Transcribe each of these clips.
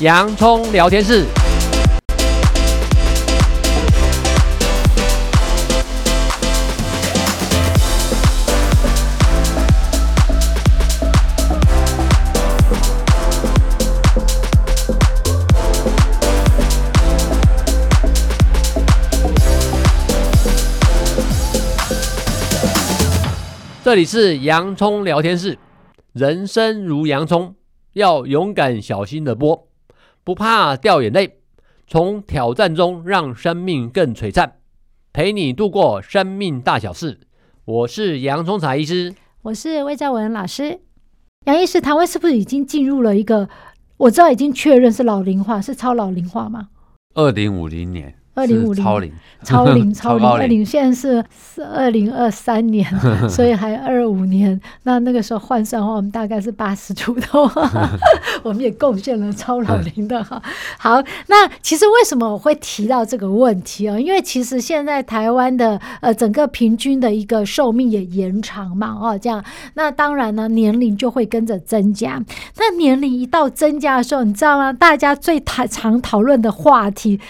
洋葱聊天室。这里是洋葱聊天室。人生如洋葱，要勇敢小心的剥，不怕掉眼泪，从挑战中让生命更璀璨，陪你度过生命大小事。我是杨聪才医师，我是魏兆文老师。杨医师，台湾是不是已经进入了一个？我知道已经确认是老龄化，是超老龄化吗？二零五零年。二零五零超龄，超龄，超龄，二零现在是是二零二三年，所以还二五年。那那个时候换算的话，我们大概是八十出头，我们也贡献了超老龄的哈。好，那其实为什么我会提到这个问题啊？因为其实现在台湾的呃整个平均的一个寿命也延长嘛，哦，这样，那当然呢年龄就会跟着增加。那年龄一到增加的时候，你知道吗？大家最谈常讨论的话题。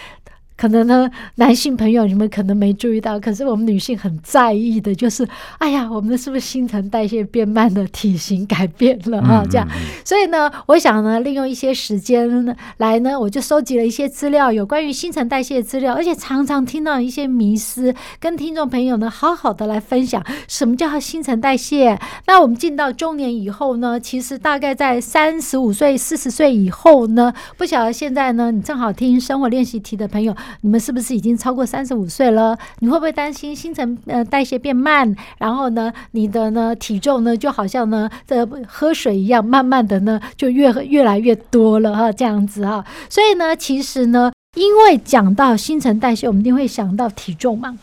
可能呢，男性朋友你们可能没注意到，可是我们女性很在意的，就是，哎呀，我们是不是新陈代谢变慢了，体型改变了啊？这样，所以呢，我想呢，利用一些时间呢来呢，我就收集了一些资料，有关于新陈代谢的资料，而且常常听到一些迷思，跟听众朋友呢，好好的来分享什么叫新陈代谢。那我们进到中年以后呢，其实大概在三十五岁、四十岁以后呢，不晓得现在呢，你正好听生活练习题的朋友。你们是不是已经超过三十五岁了？你会不会担心新陈代谢变慢？然后呢，你的呢体重呢就好像呢这喝水一样，慢慢的呢就越越来越多了哈，这样子哈。所以呢，其实呢。因为讲到新陈代谢，我们一定会想到体重嘛，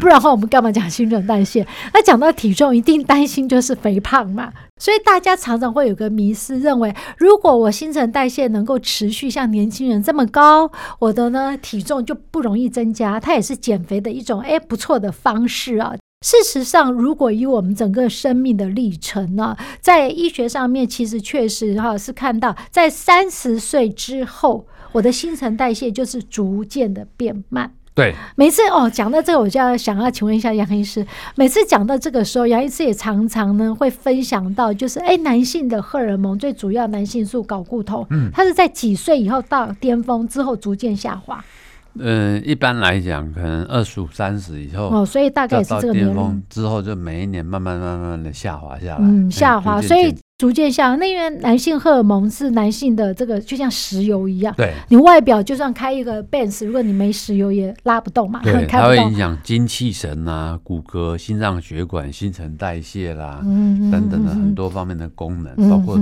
不然的话我们干嘛讲新陈代谢？那讲到体重，一定担心就是肥胖嘛。所以大家常常会有个迷思，认为如果我新陈代谢能够持续像年轻人这么高，我的呢体重就不容易增加，它也是减肥的一种哎不错的方式啊。事实上，如果以我们整个生命的历程呢，在医学上面其实确实哈是看到在三十岁之后。我的新陈代谢就是逐渐的变慢。对，每次哦讲到这个，我就要想要请问一下杨医师。每次讲到这个时候，杨医师也常常呢会分享到，就是哎，男性的荷尔蒙最主要男性素睾固酮，嗯，它是在几岁以后到巅峰之后逐渐下滑？嗯，一般来讲，可能二十五、三十以后哦，所以大概也是这个巅峰之后，就每一年慢慢、慢慢的下滑下来，嗯，下滑，所以。逐渐像，那因为男性荷尔蒙是男性的这个，就像石油一样。对，你外表就算开一个 Benz，如果你没石油也拉不动嘛。对，它会影响精气神啊、骨骼、心脏血管、新陈代谢啦，嗯、等等的很多方面的功能，嗯、包括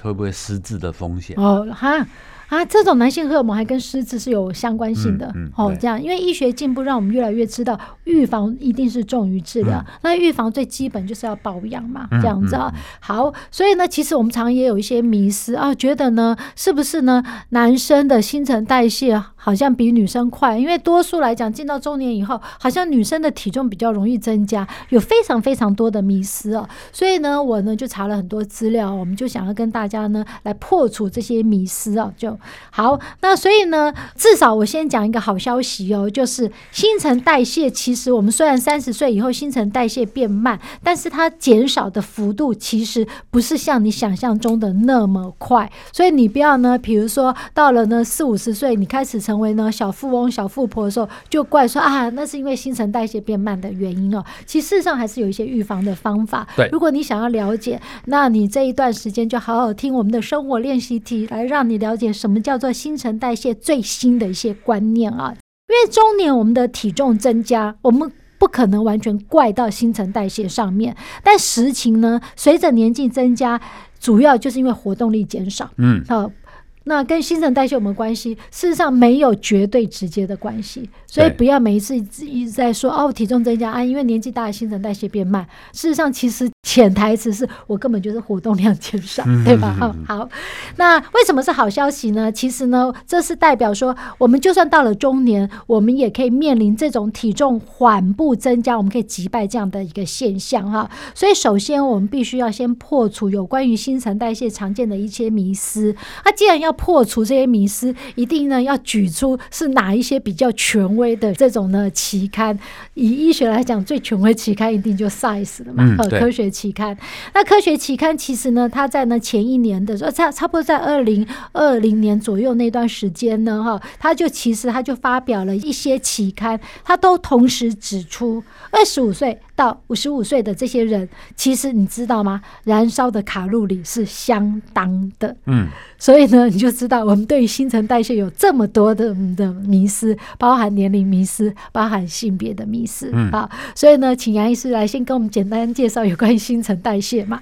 会不会失智的风险。哦，哈。啊，这种男性荷尔蒙还跟失智是有相关性的，嗯嗯、哦，这样，因为医学进步让我们越来越知道，预防一定是重于治疗。嗯、那预防最基本就是要保养嘛，这样子啊。好，所以呢，其实我们常常也有一些迷思啊，觉得呢，是不是呢，男生的新陈代谢好像比女生快？因为多数来讲，进到中年以后，好像女生的体重比较容易增加，有非常非常多的迷思哦。所以呢，我呢就查了很多资料，我们就想要跟大家呢来破除这些迷思啊，就。好，那所以呢，至少我先讲一个好消息哦，就是新陈代谢，其实我们虽然三十岁以后新陈代谢变慢，但是它减少的幅度其实不是像你想象中的那么快。所以你不要呢，比如说到了呢四五十岁，你开始成为呢小富翁、小富婆的时候，就怪说啊，那是因为新陈代谢变慢的原因哦。其实事实上还是有一些预防的方法。对，如果你想要了解，那你这一段时间就好好听我们的生活练习题，来让你了解什么。叫做新陈代谢最新的一些观念啊，因为中年我们的体重增加，我们不可能完全怪到新陈代谢上面，但实情呢，随着年纪增加，主要就是因为活动力减少，嗯，好。那跟新陈代谢有没有关系？事实上没有绝对直接的关系，所以不要每一次一直在说哦，体重增加啊，因为年纪大了新陈代谢变慢。事实上，其实潜台词是我根本就是活动量减少，对吧？好，好，那为什么是好消息呢？其实呢，这是代表说，我们就算到了中年，我们也可以面临这种体重缓步增加，我们可以击败这样的一个现象哈。所以，首先我们必须要先破除有关于新陈代谢常见的一些迷思。那既然要破除这些迷思，一定呢要举出是哪一些比较权威的这种呢期刊。以医学来讲，最权威期刊一定就 Science 了嘛，嗯、科学。期刊，那科学期刊其实呢，它在呢前一年的时候，差差不多在二零二零年左右那段时间呢，哈，它就其实它就发表了一些期刊，它都同时指出，二十五岁到五十五岁的这些人，其实你知道吗？燃烧的卡路里是相当的，嗯，所以呢，你就知道我们对于新陈代谢有这么多的的迷失，包含年龄迷失，包含性别的迷失，嗯，好，所以呢，请杨医师来先跟我们简单介绍有关于。新陈代谢嘛，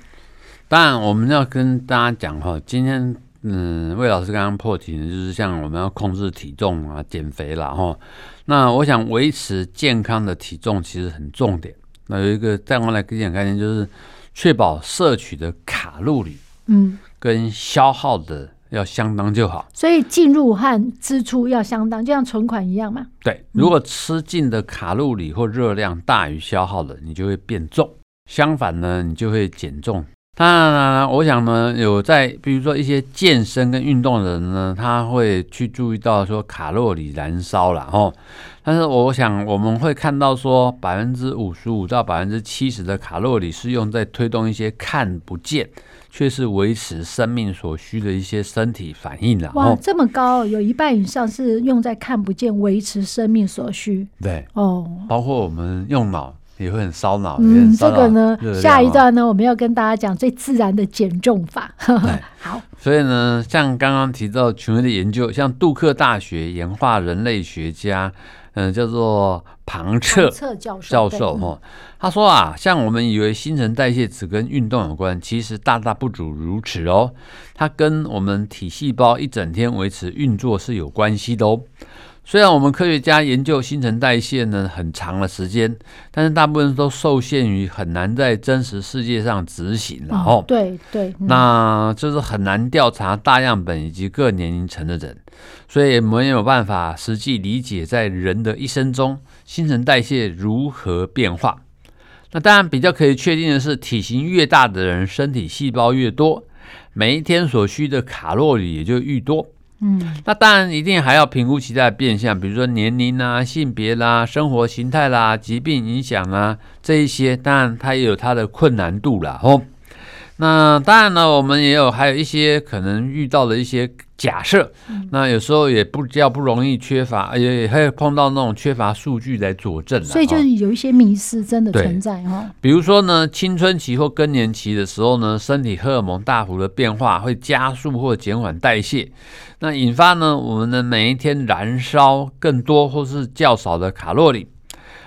当然我们要跟大家讲哈，今天嗯，魏老师刚刚破题呢，就是像我们要控制体重啊、减肥啦哈。那我想维持健康的体重其实很重点。那有一个再往来给你讲概念，就是确保摄取的卡路里，嗯，跟消耗的要相当就好。所以进入和支出要相当，就像存款一样嘛。对，如果吃进的卡路里或热量大于消耗的，你就会变重。相反呢，你就会减重。当然了，我想呢，有在比如说一些健身跟运动的人呢，他会去注意到说卡路里燃烧了哦。但是我想我们会看到说百分之五十五到百分之七十的卡路里是用在推动一些看不见却是维持生命所需的一些身体反应了。哇，这么高，有一半以上是用在看不见维持生命所需。对哦，包括我们用脑。也会很烧脑。嗯，这个呢，下一段呢，我们要跟大家讲最自然的减重法。好，所以呢，像刚刚提到权威的研究，像杜克大学演化人类学家，嗯、呃，叫做庞彻教授教授哈，他说啊，像我们以为新陈代谢只跟运动有关，其实大大不足如此哦。它跟我们体细胞一整天维持运作是有关系的哦。虽然我们科学家研究新陈代谢呢很长的时间，但是大部分都受限于很难在真实世界上执行，然后对对，那就是很难调查大样本以及各年龄层的人，所以没有办法实际理解在人的一生中新陈代谢如何变化。那当然比较可以确定的是，体型越大的人，身体细胞越多，每一天所需的卡路里也就愈多。嗯，那当然一定还要评估其他的变相，比如说年龄啦、性别啦、生活形态啦、疾病影响啦，这一些当然它也有它的困难度啦。哦。那当然呢，我们也有还有一些可能遇到的一些假设，那有时候也不叫不容易缺乏，也也会碰到那种缺乏数据来佐证。所以就是有一些迷思真的存在哈。比如说呢，青春期或更年期的时候呢，身体荷尔蒙大幅的变化会加速或减缓代谢。那引发呢，我们的每一天燃烧更多或是较少的卡路里，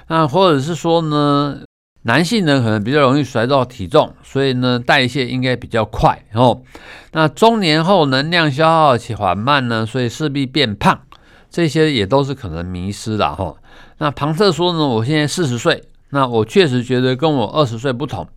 那或者是说呢，男性呢可能比较容易甩到体重，所以呢代谢应该比较快哦。那中年后能量消耗且缓慢呢，所以势必变胖，这些也都是可能迷失的哈。那庞特说呢，我现在四十岁，那我确实觉得跟我二十岁不同，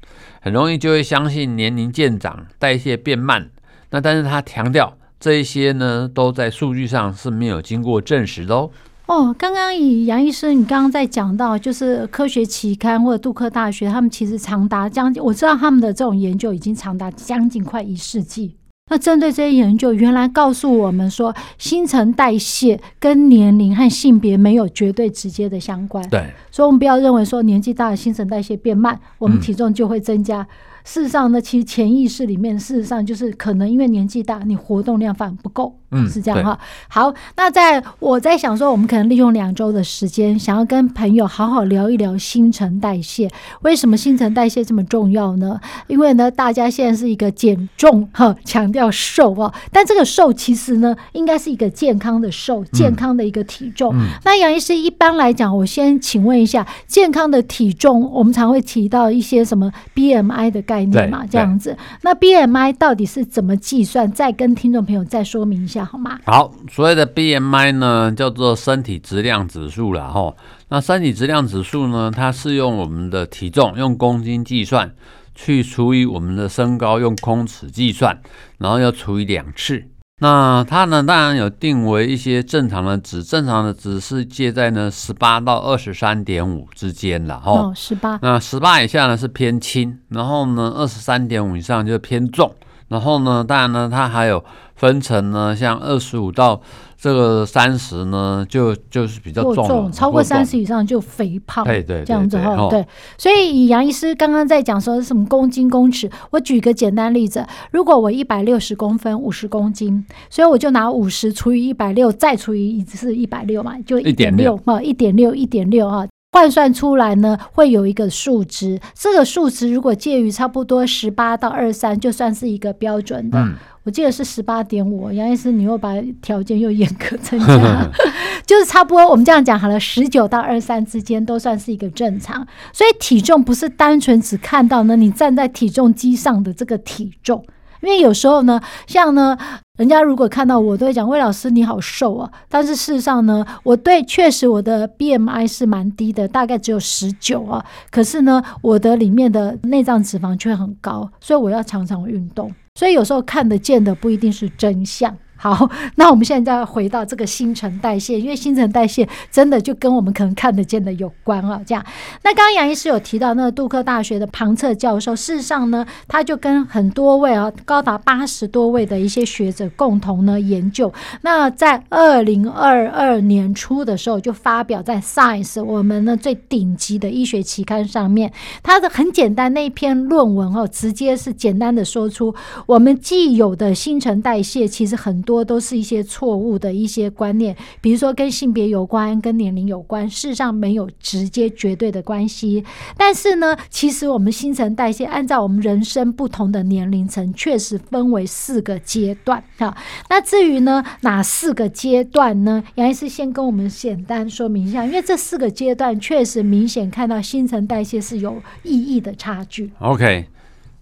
很容易就会相信年龄渐长，代谢变慢。那但是他强调。这一些呢，都在数据上是没有经过证实的哦。哦，刚刚以杨医生，你刚刚在讲到，就是科学期刊或者杜克大学，他们其实长达将近，我知道他们的这种研究已经长达将近快一世纪。那针对这些研究，原来告诉我们说，新陈代谢跟年龄和性别没有绝对直接的相关。对，所以我们不要认为说年纪大了新陈代谢变慢，我们体重就会增加。嗯事实上呢，其实潜意识里面，事实上就是可能因为年纪大，你活动量反而不够，嗯，是这样哈。好，那在我在想说，我们可能利用两周的时间，想要跟朋友好好聊一聊新陈代谢。为什么新陈代谢这么重要呢？因为呢，大家现在是一个减重哈，强调瘦哦，但这个瘦其实呢，应该是一个健康的瘦，健康的一个体重。嗯嗯、那杨医师一般来讲，我先请问一下，健康的体重，我们常会提到一些什么 BMI 的概念。概念嘛，这样子。那 BMI 到底是怎么计算？再跟听众朋友再说明一下好吗？好，所谓的 BMI 呢，叫做身体质量指数了哈。那身体质量指数呢，它是用我们的体重用公斤计算，去除以我们的身高，用公尺计算，然后要除以两次。那它呢，当然有定为一些正常的值，正常的值是介在呢十八到二十三点五之间了哈。哦，十八。那十八以下呢是偏轻，然后呢二十三点五以上就偏重，然后呢，当然呢它还有分成呢，像二十五到。这个三十呢，就就是比较重，重超过三十以上就肥胖，对对，这样子哈，对。所以以杨医师刚刚在讲说什么公斤公尺，我举个简单例子，如果我一百六十公分，五十公斤，所以我就拿五十除以一百六，再除以一次一百六嘛，就一点六嘛，一点六，一点六啊，换算出来呢，会有一个数值。这个数值如果介于差不多十八到二三，就算是一个标准的。嗯我记得是十八点五，杨医师，你又把条件又严格增加，就是差不多。我们这样讲好了，十九到二三之间都算是一个正常。所以体重不是单纯只看到呢，你站在体重机上的这个体重，因为有时候呢，像呢，人家如果看到我都会讲，魏老师你好瘦啊，但是事实上呢，我对确实我的 BMI 是蛮低的，大概只有十九啊，可是呢，我的里面的内脏脂肪却很高，所以我要常常运动。所以有时候看得见的不一定是真相。好，那我们现在再回到这个新陈代谢，因为新陈代谢真的就跟我们可能看得见的有关啊。这样，那刚刚杨医师有提到那个杜克大学的庞策教授，事实上呢，他就跟很多位啊，高达八十多位的一些学者共同呢研究。那在二零二二年初的时候，就发表在《Science》我们呢最顶级的医学期刊上面。他的很简单那一篇论文哦，直接是简单的说出我们既有的新陈代谢其实很。多都是一些错误的一些观念，比如说跟性别有关，跟年龄有关，事实上没有直接绝对的关系。但是呢，其实我们新陈代谢按照我们人生不同的年龄层，确实分为四个阶段。好，那至于呢哪四个阶段呢？杨医师先跟我们简单说明一下，因为这四个阶段确实明显看到新陈代谢是有意义的差距。OK，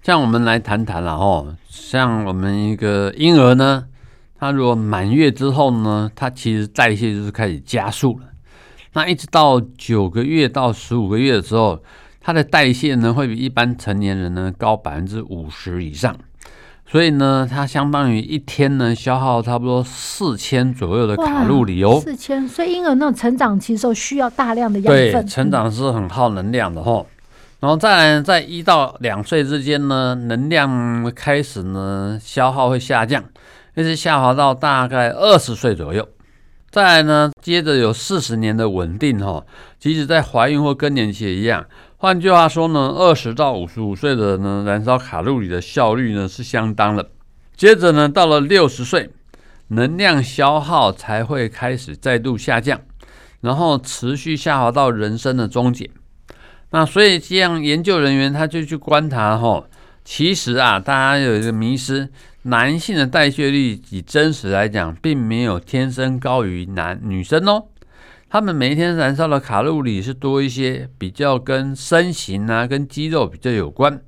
像我们来谈谈了哦，像我们一个婴儿呢。他如果满月之后呢，他其实代谢就是开始加速了。那一直到九个月到十五个月的时候，他的代谢呢会比一般成年人呢高百分之五十以上。所以呢，它相当于一天呢消耗差不多四千左右的卡路里哦。四千，所以婴儿那种成长期的时候需要大量的养分。对，成长是很耗能量的哈。然后再来，在一到两岁之间呢，能量开始呢消耗会下降。一直下滑到大概二十岁左右，再来呢，接着有四十年的稳定哈，即使在怀孕或更年期也一样。换句话说呢，二十到五十五岁的呢，燃烧卡路里的效率呢是相当的。接着呢，到了六十岁，能量消耗才会开始再度下降，然后持续下滑到人生的终结。那所以这样研究人员他就去观察哈，其实啊，大家有一个迷失。男性的代谢率以真实来讲，并没有天生高于男女生哦。他们每一天燃烧的卡路里是多一些，比较跟身形啊、跟肌肉比较有关。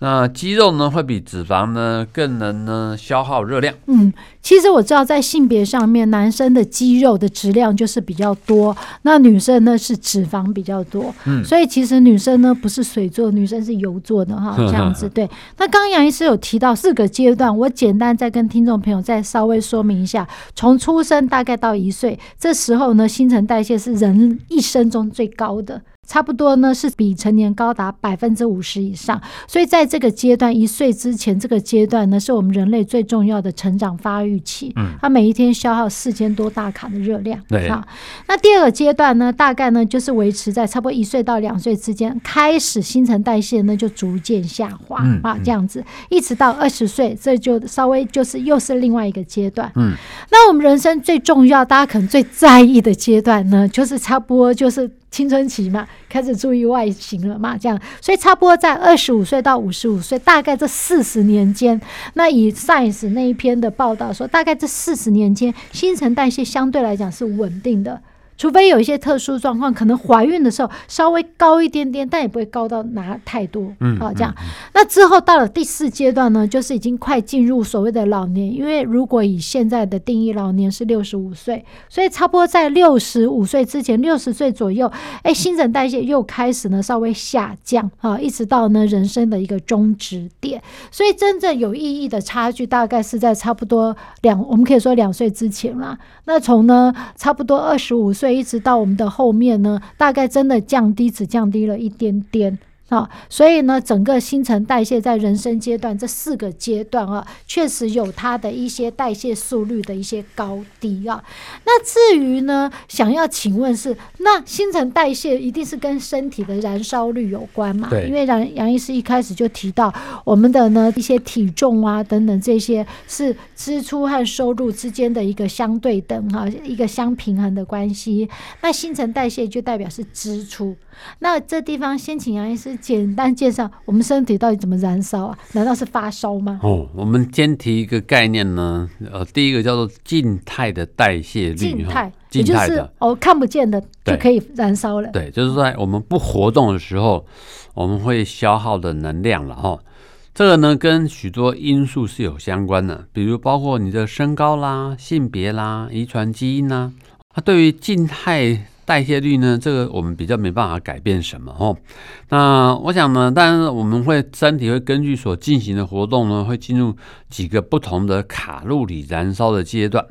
那肌肉呢，会比脂肪呢更能呢消耗热量。嗯，其实我知道在性别上面，男生的肌肉的质量就是比较多，那女生呢是脂肪比较多。嗯，所以其实女生呢不是水做，女生是油做的哈，这样子对。那刚刚杨医师有提到四个阶段，我简单再跟听众朋友再稍微说明一下：从出生大概到一岁，这时候呢新陈代谢是人一生中最高的。差不多呢，是比成年高达百分之五十以上，所以在这个阶段一岁之前，这个阶段呢，是我们人类最重要的成长发育期。嗯，它每一天消耗四千多大卡的热量。对，啊，那第二个阶段呢，大概呢就是维持在差不多一岁到两岁之间，开始新陈代谢呢就逐渐下滑啊，这样子，一直到二十岁，这就稍微就是又是另外一个阶段。嗯，那我们人生最重要，大家可能最在意的阶段呢，就是差不多就是。青春期嘛，开始注意外形了嘛，这样，所以差不多在二十五岁到五十五岁，大概这四十年间，那以 Science 那一篇的报道说，大概这四十年间，新陈代谢相对来讲是稳定的。除非有一些特殊状况，可能怀孕的时候稍微高一点点，但也不会高到拿太多。嗯，好，这样。那之后到了第四阶段呢，就是已经快进入所谓的老年，因为如果以现在的定义，老年是六十五岁，所以差不多在六十五岁之前，六十岁左右，哎，新陈代谢又开始呢稍微下降啊，一直到呢人生的一个终止点。所以真正有意义的差距，大概是在差不多两，我们可以说两岁之前啦。那从呢差不多二十五岁一直到我们的后面呢，大概真的降低，只降低了一点点。啊，所以呢，整个新陈代谢在人生阶段这四个阶段啊，确实有它的一些代谢速率的一些高低啊。那至于呢，想要请问是，那新陈代谢一定是跟身体的燃烧率有关嘛？对。因为杨杨医师一开始就提到，我们的呢一些体重啊等等这些是支出和收入之间的一个相对等哈，一个相平衡的关系。那新陈代谢就代表是支出。那这地方先请杨医师简单介绍我们身体到底怎么燃烧啊？难道是发烧吗？哦，我们先提一个概念呢，呃，第一个叫做静态的代谢率，静态，静态的哦，看不见的就可以燃烧了。对，就是在我们不活动的时候，我们会消耗的能量了哈。这个呢，跟许多因素是有相关的，比如包括你的身高啦、性别啦、遗传基因啦。它对于静态。代谢率呢，这个我们比较没办法改变什么哦。那我想呢，但是我们会身体会根据所进行的活动呢，会进入几个不同的卡路里燃烧的阶段。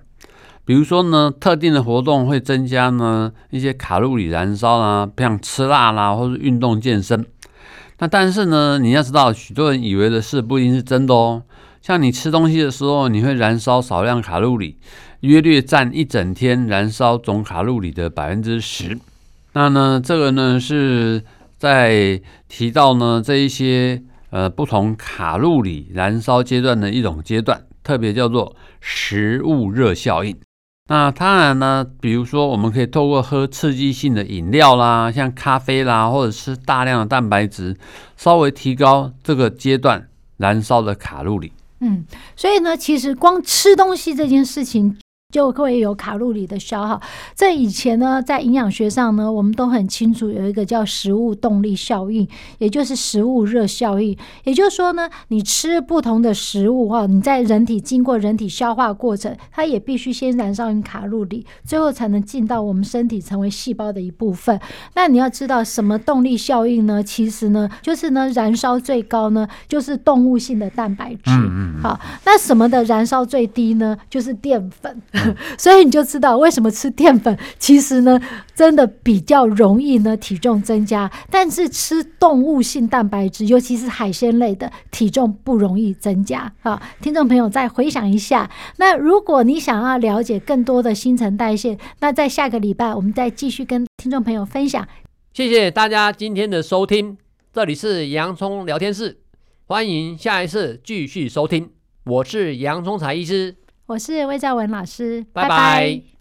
比如说呢，特定的活动会增加呢一些卡路里燃烧啦，像吃辣啦，或是运动健身。那但是呢，你要知道，许多人以为的事不一定是真的哦。像你吃东西的时候，你会燃烧少量卡路里。约略占一整天燃烧总卡路里的百分之十。那呢，这个呢是在提到呢这一些呃不同卡路里燃烧阶段的一种阶段，特别叫做食物热效应。那当然呢，比如说我们可以透过喝刺激性的饮料啦，像咖啡啦，或者吃大量的蛋白质，稍微提高这个阶段燃烧的卡路里。嗯，所以呢，其实光吃东西这件事情。就会有卡路里的消耗。这以前呢，在营养学上呢，我们都很清楚有一个叫食物动力效应，也就是食物热效应。也就是说呢，你吃不同的食物哈，你在人体经过人体消化过程，它也必须先燃烧你卡路里，最后才能进到我们身体成为细胞的一部分。那你要知道什么动力效应呢？其实呢，就是呢燃烧最高呢，就是动物性的蛋白质。嗯嗯。好，那什么的燃烧最低呢？就是淀粉。所以你就知道为什么吃淀粉其实呢，真的比较容易呢体重增加，但是吃动物性蛋白质，尤其是海鲜类的，体重不容易增加。好，听众朋友再回想一下，那如果你想要了解更多的新陈代谢，那在下个礼拜我们再继续跟听众朋友分享。谢谢大家今天的收听，这里是洋葱聊天室，欢迎下一次继续收听，我是洋葱财医师。我是魏兆文老师，拜拜。拜拜。